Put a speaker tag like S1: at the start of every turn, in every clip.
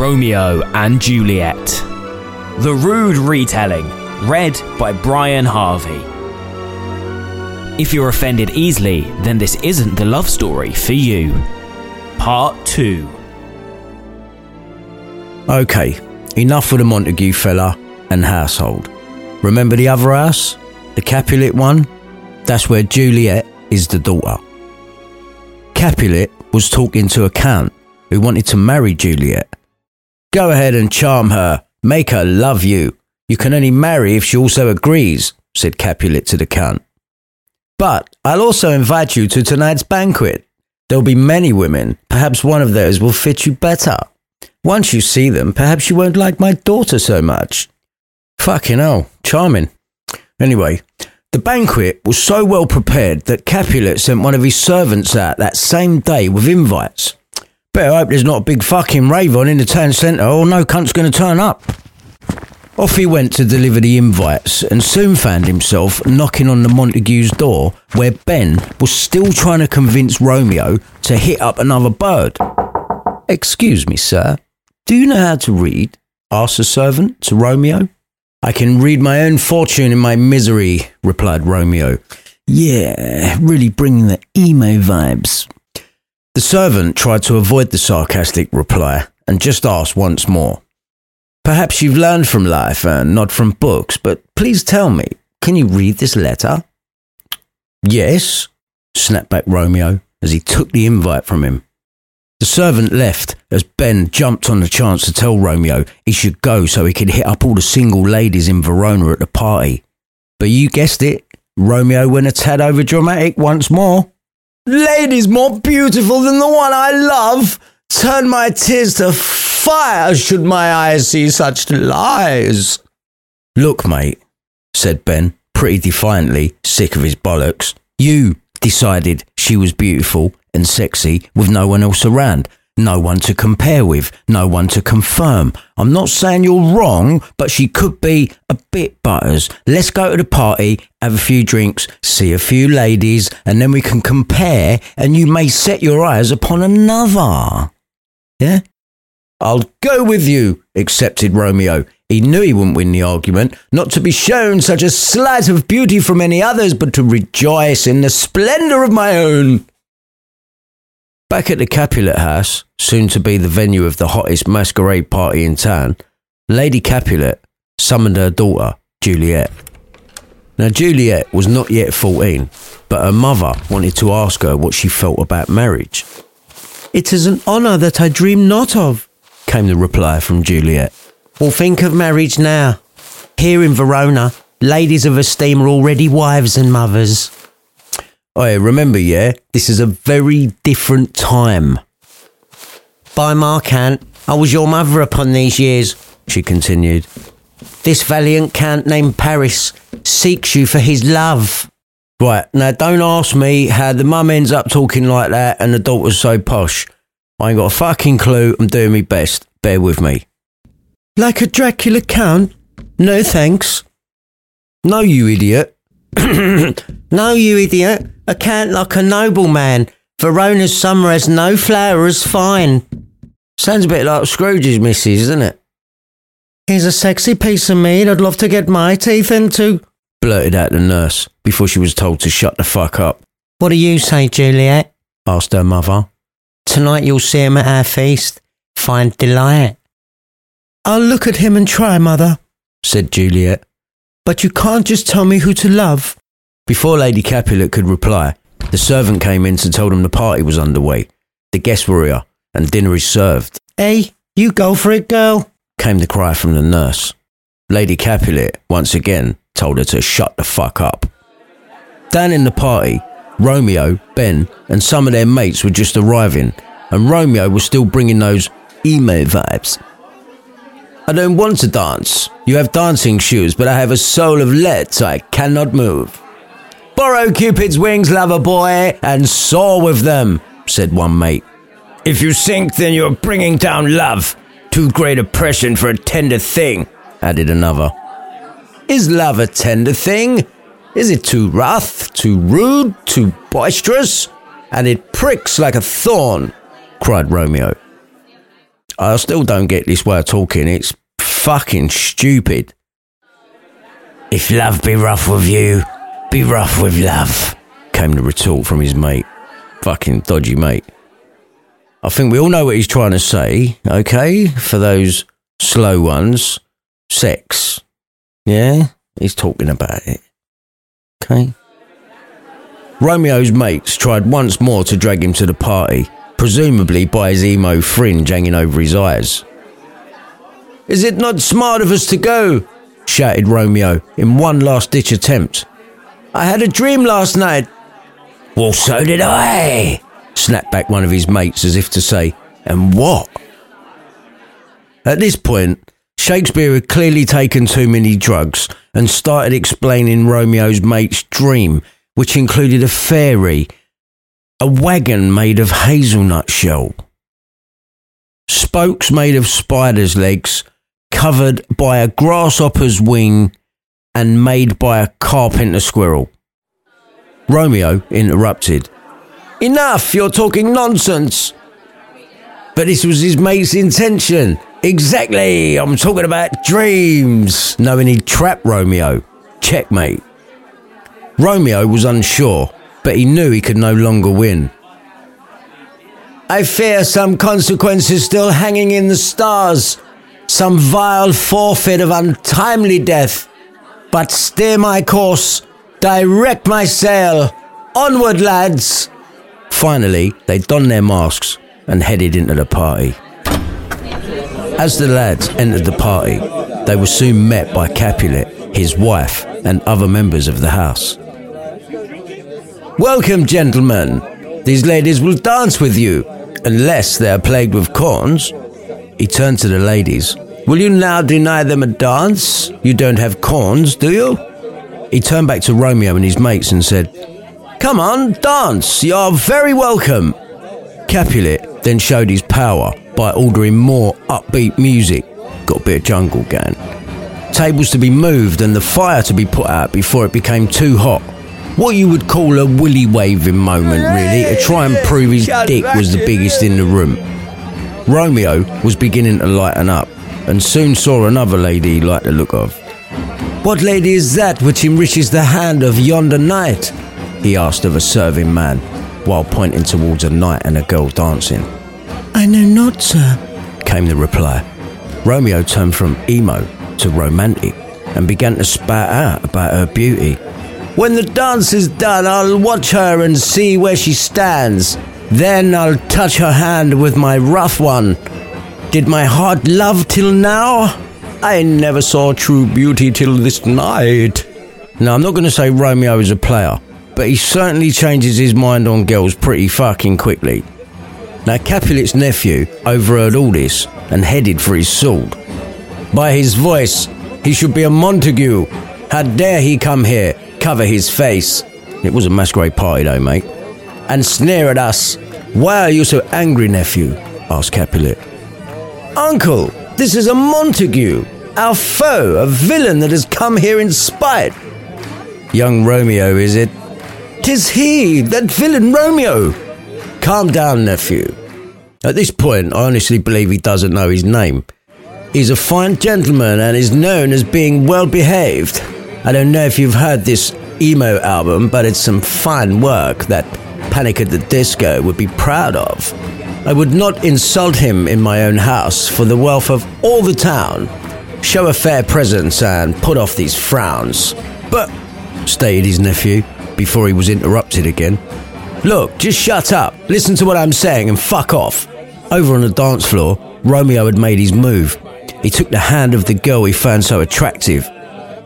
S1: Romeo and Juliet. The Rude Retelling, read by Brian Harvey. If you're offended easily, then this isn't the love story for you. Part 2.
S2: Okay, enough with the Montague fella and household. Remember the other house? The Capulet one? That's where Juliet is the daughter. Capulet was talking to a count who wanted to marry Juliet. Go ahead and charm her, make her love you. You can only marry if she also agrees, said Capulet to the count. But I'll also invite you to tonight's banquet. There'll be many women. Perhaps one of those will fit you better. Once you see them, perhaps you won't like my daughter so much. Fucking hell, charming. Anyway, the banquet was so well prepared that Capulet sent one of his servants out that same day with invites. Better hope there's not a big fucking rave on in the town centre or no cunt's going to turn up. Off he went to deliver the invites and soon found himself knocking on the Montague's door where Ben was still trying to convince Romeo to hit up another bird. Excuse me, sir. Do you know how to read? asked the servant to Romeo. I can read my own fortune in my misery, replied Romeo. Yeah, really bringing the emo vibes. The servant tried to avoid the sarcastic reply and just asked once more. Perhaps you've learned from life and not from books, but please tell me, can you read this letter? Yes, snapped back Romeo as he took the invite from him. The servant left as Ben jumped on the chance to tell Romeo he should go so he could hit up all the single ladies in Verona at the party. But you guessed it, Romeo went a tad over dramatic once more. Ladies more beautiful than the one I love, turn my tears to fire should my eyes see such lies. Look, mate, said Ben, pretty defiantly, sick of his bollocks. You decided she was beautiful and sexy with no one else around. No one to compare with, no one to confirm. I'm not saying you're wrong, but she could be a bit butters. Let's go to the party, have a few drinks, see a few ladies, and then we can compare, and you may set your eyes upon another. Yeah? I'll go with you, accepted Romeo. He knew he wouldn't win the argument, not to be shown such a slight of beauty from any others, but to rejoice in the splendour of my own. Back at the Capulet house, soon to be the venue of the hottest masquerade party in town, Lady Capulet summoned her daughter, Juliet. Now, Juliet was not yet 14, but her mother wanted to ask her what she felt about marriage. It is an honour that I dream not of, came the reply from Juliet. Well, think of marriage now. Here in Verona, ladies of esteem are already wives and mothers. Oh, I remember, yeah, this is a very different time. By Mark Ant, I was your mother upon these years, she continued. This valiant count named Paris seeks you for his love. Right, now don't ask me how the mum ends up talking like that and the daughter's so posh. I ain't got a fucking clue. I'm doing my best. Bear with me. Like a Dracula count? No thanks. No, you idiot. no, you idiot. A count like a nobleman. Verona's summer has no flower as fine. Sounds a bit like Scrooge's missus, isn't it? Here's a sexy piece of meat I'd love to get my teeth into. blurted out the nurse before she was told to shut the fuck up. What do you say, Juliet? asked her mother. Tonight you'll see him at our feast. Find delight. I'll look at him and try, mother, said Juliet. But you can't just tell me who to love. Before Lady Capulet could reply, the servant came in to tell them the party was underway. The guests were here, and dinner is served. Hey, you go for it, girl, came the cry from the nurse. Lady Capulet, once again, told her to shut the fuck up. Down in the party, Romeo, Ben, and some of their mates were just arriving, and Romeo was still bringing those emo vibes. I don't want to dance. You have dancing shoes, but I have a soul of lead, so I cannot move. Borrow Cupid's wings, lover boy, and soar with them, said one mate. If you sink, then you're bringing down love. Too great oppression for a tender thing, added another. Is love a tender thing? Is it too rough, too rude, too boisterous? And it pricks like a thorn, cried Romeo. I still don't get this way of talking. It's fucking stupid. If love be rough with you, be rough with love, came the retort from his mate. Fucking dodgy mate. I think we all know what he's trying to say, okay? For those slow ones, sex. Yeah? He's talking about it. Okay? Romeo's mates tried once more to drag him to the party, presumably by his emo fringe hanging over his eyes. Is it not smart of us to go? shouted Romeo in one last ditch attempt. I had a dream last night. Well, so did I, snapped back one of his mates as if to say, And what? At this point, Shakespeare had clearly taken too many drugs and started explaining Romeo's mate's dream, which included a fairy, a wagon made of hazelnut shell, spokes made of spider's legs, covered by a grasshopper's wing, and made by a carpenter squirrel. Romeo interrupted. Enough, you're talking nonsense. But this was his mate's intention. Exactly, I'm talking about dreams. Knowing he'd trap Romeo. Checkmate. Romeo was unsure, but he knew he could no longer win. I fear some consequences still hanging in the stars, some vile forfeit of untimely death. But steer my course, direct my sail. Onward, lads! Finally, they donned their masks and headed into the party. As the lads entered the party, they were soon met by Capulet, his wife, and other members of the house. Welcome, gentlemen. These ladies will dance with you, unless they are plagued with corns. He turned to the ladies. Will you now deny them a dance? You don't have corns, do you? He turned back to Romeo and his mates and said, Come on, dance. You're very welcome. Capulet then showed his power by ordering more upbeat music. Got a bit of jungle going. Tables to be moved and the fire to be put out before it became too hot. What you would call a willy waving moment, really, to try and prove his dick was the biggest in the room. Romeo was beginning to lighten up and soon saw another lady he liked the look of. What lady is that which enriches the hand of yonder knight? He asked of a serving man while pointing towards a knight and a girl dancing. I know not, sir, came the reply. Romeo turned from emo to romantic and began to spout out about her beauty. When the dance is done, I'll watch her and see where she stands. Then I'll touch her hand with my rough one. Did my heart love till now? I never saw true beauty till this night. Now, I'm not going to say Romeo is a player, but he certainly changes his mind on girls pretty fucking quickly. Now, Capulet's nephew overheard all this and headed for his sword. By his voice, he should be a Montague. How dare he come here, cover his face? It was a masquerade party, though, mate. And sneer at us. Why are you so angry, nephew? asked Capulet. Uncle, this is a Montague, our foe, a villain that has come here in spite. Young Romeo, is it? Tis he, that villain Romeo. Calm down, nephew. At this point, I honestly believe he doesn't know his name. He's a fine gentleman and is known as being well behaved. I don't know if you've heard this emo album, but it's some fine work that Panic at the Disco would be proud of. I would not insult him in my own house for the wealth of all the town. Show a fair presence and put off these frowns. But, stated his nephew before he was interrupted again. Look, just shut up, listen to what I'm saying, and fuck off. Over on the dance floor, Romeo had made his move. He took the hand of the girl he found so attractive,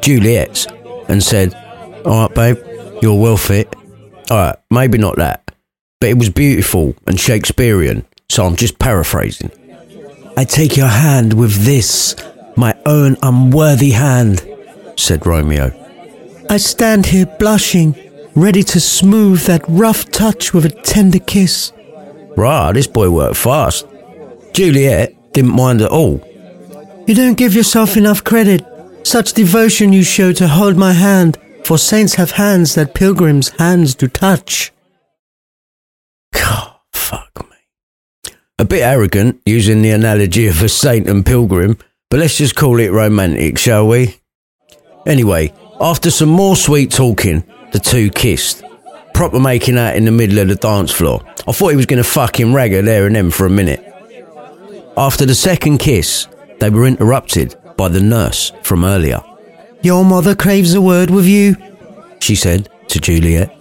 S2: Juliet, and said, Alright, babe, you're well fit. Alright, maybe not that, but it was beautiful and Shakespearean, so I'm just paraphrasing. I take your hand with this, my own unworthy hand, said Romeo. I stand here blushing, ready to smooth that rough touch with a tender kiss. Right, this boy worked fast. Juliet didn't mind at all. You don't give yourself enough credit. Such devotion you show to hold my hand, for saints have hands that pilgrims' hands do touch. God, fuck me. A bit arrogant, using the analogy of a saint and pilgrim, but let's just call it romantic, shall we? Anyway, after some more sweet talking, the two kissed. Proper making out in the middle of the dance floor. I thought he was going to fucking rag her there and then for a minute. After the second kiss, they were interrupted by the nurse from earlier. Your mother craves a word with you, she said to Juliet.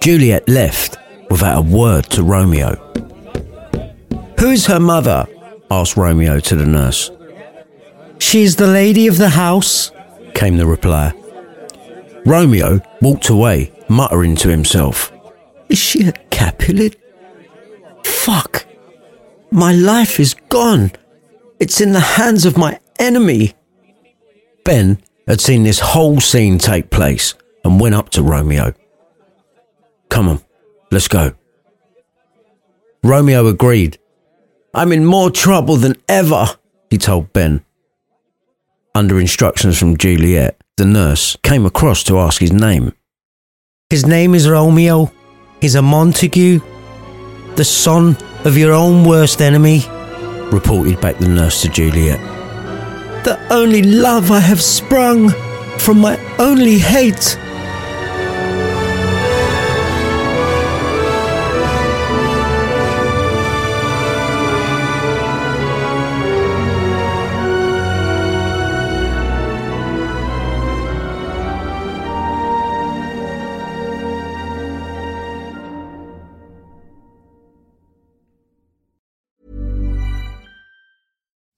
S2: Juliet left without a word to Romeo. Who is her mother? asked Romeo to the nurse. She's the lady of the house, came the reply. Romeo walked away, muttering to himself. Is she a Capulet? Fuck! My life is gone. It's in the hands of my enemy. Ben had seen this whole scene take place and went up to Romeo. Come on, let's go. Romeo agreed. I'm in more trouble than ever, he told Ben. Under instructions from Juliet, the nurse came across to ask his name. His name is Romeo. He's a Montague, the son of your own worst enemy, reported back the nurse to Juliet. The only love I have sprung from my only hate.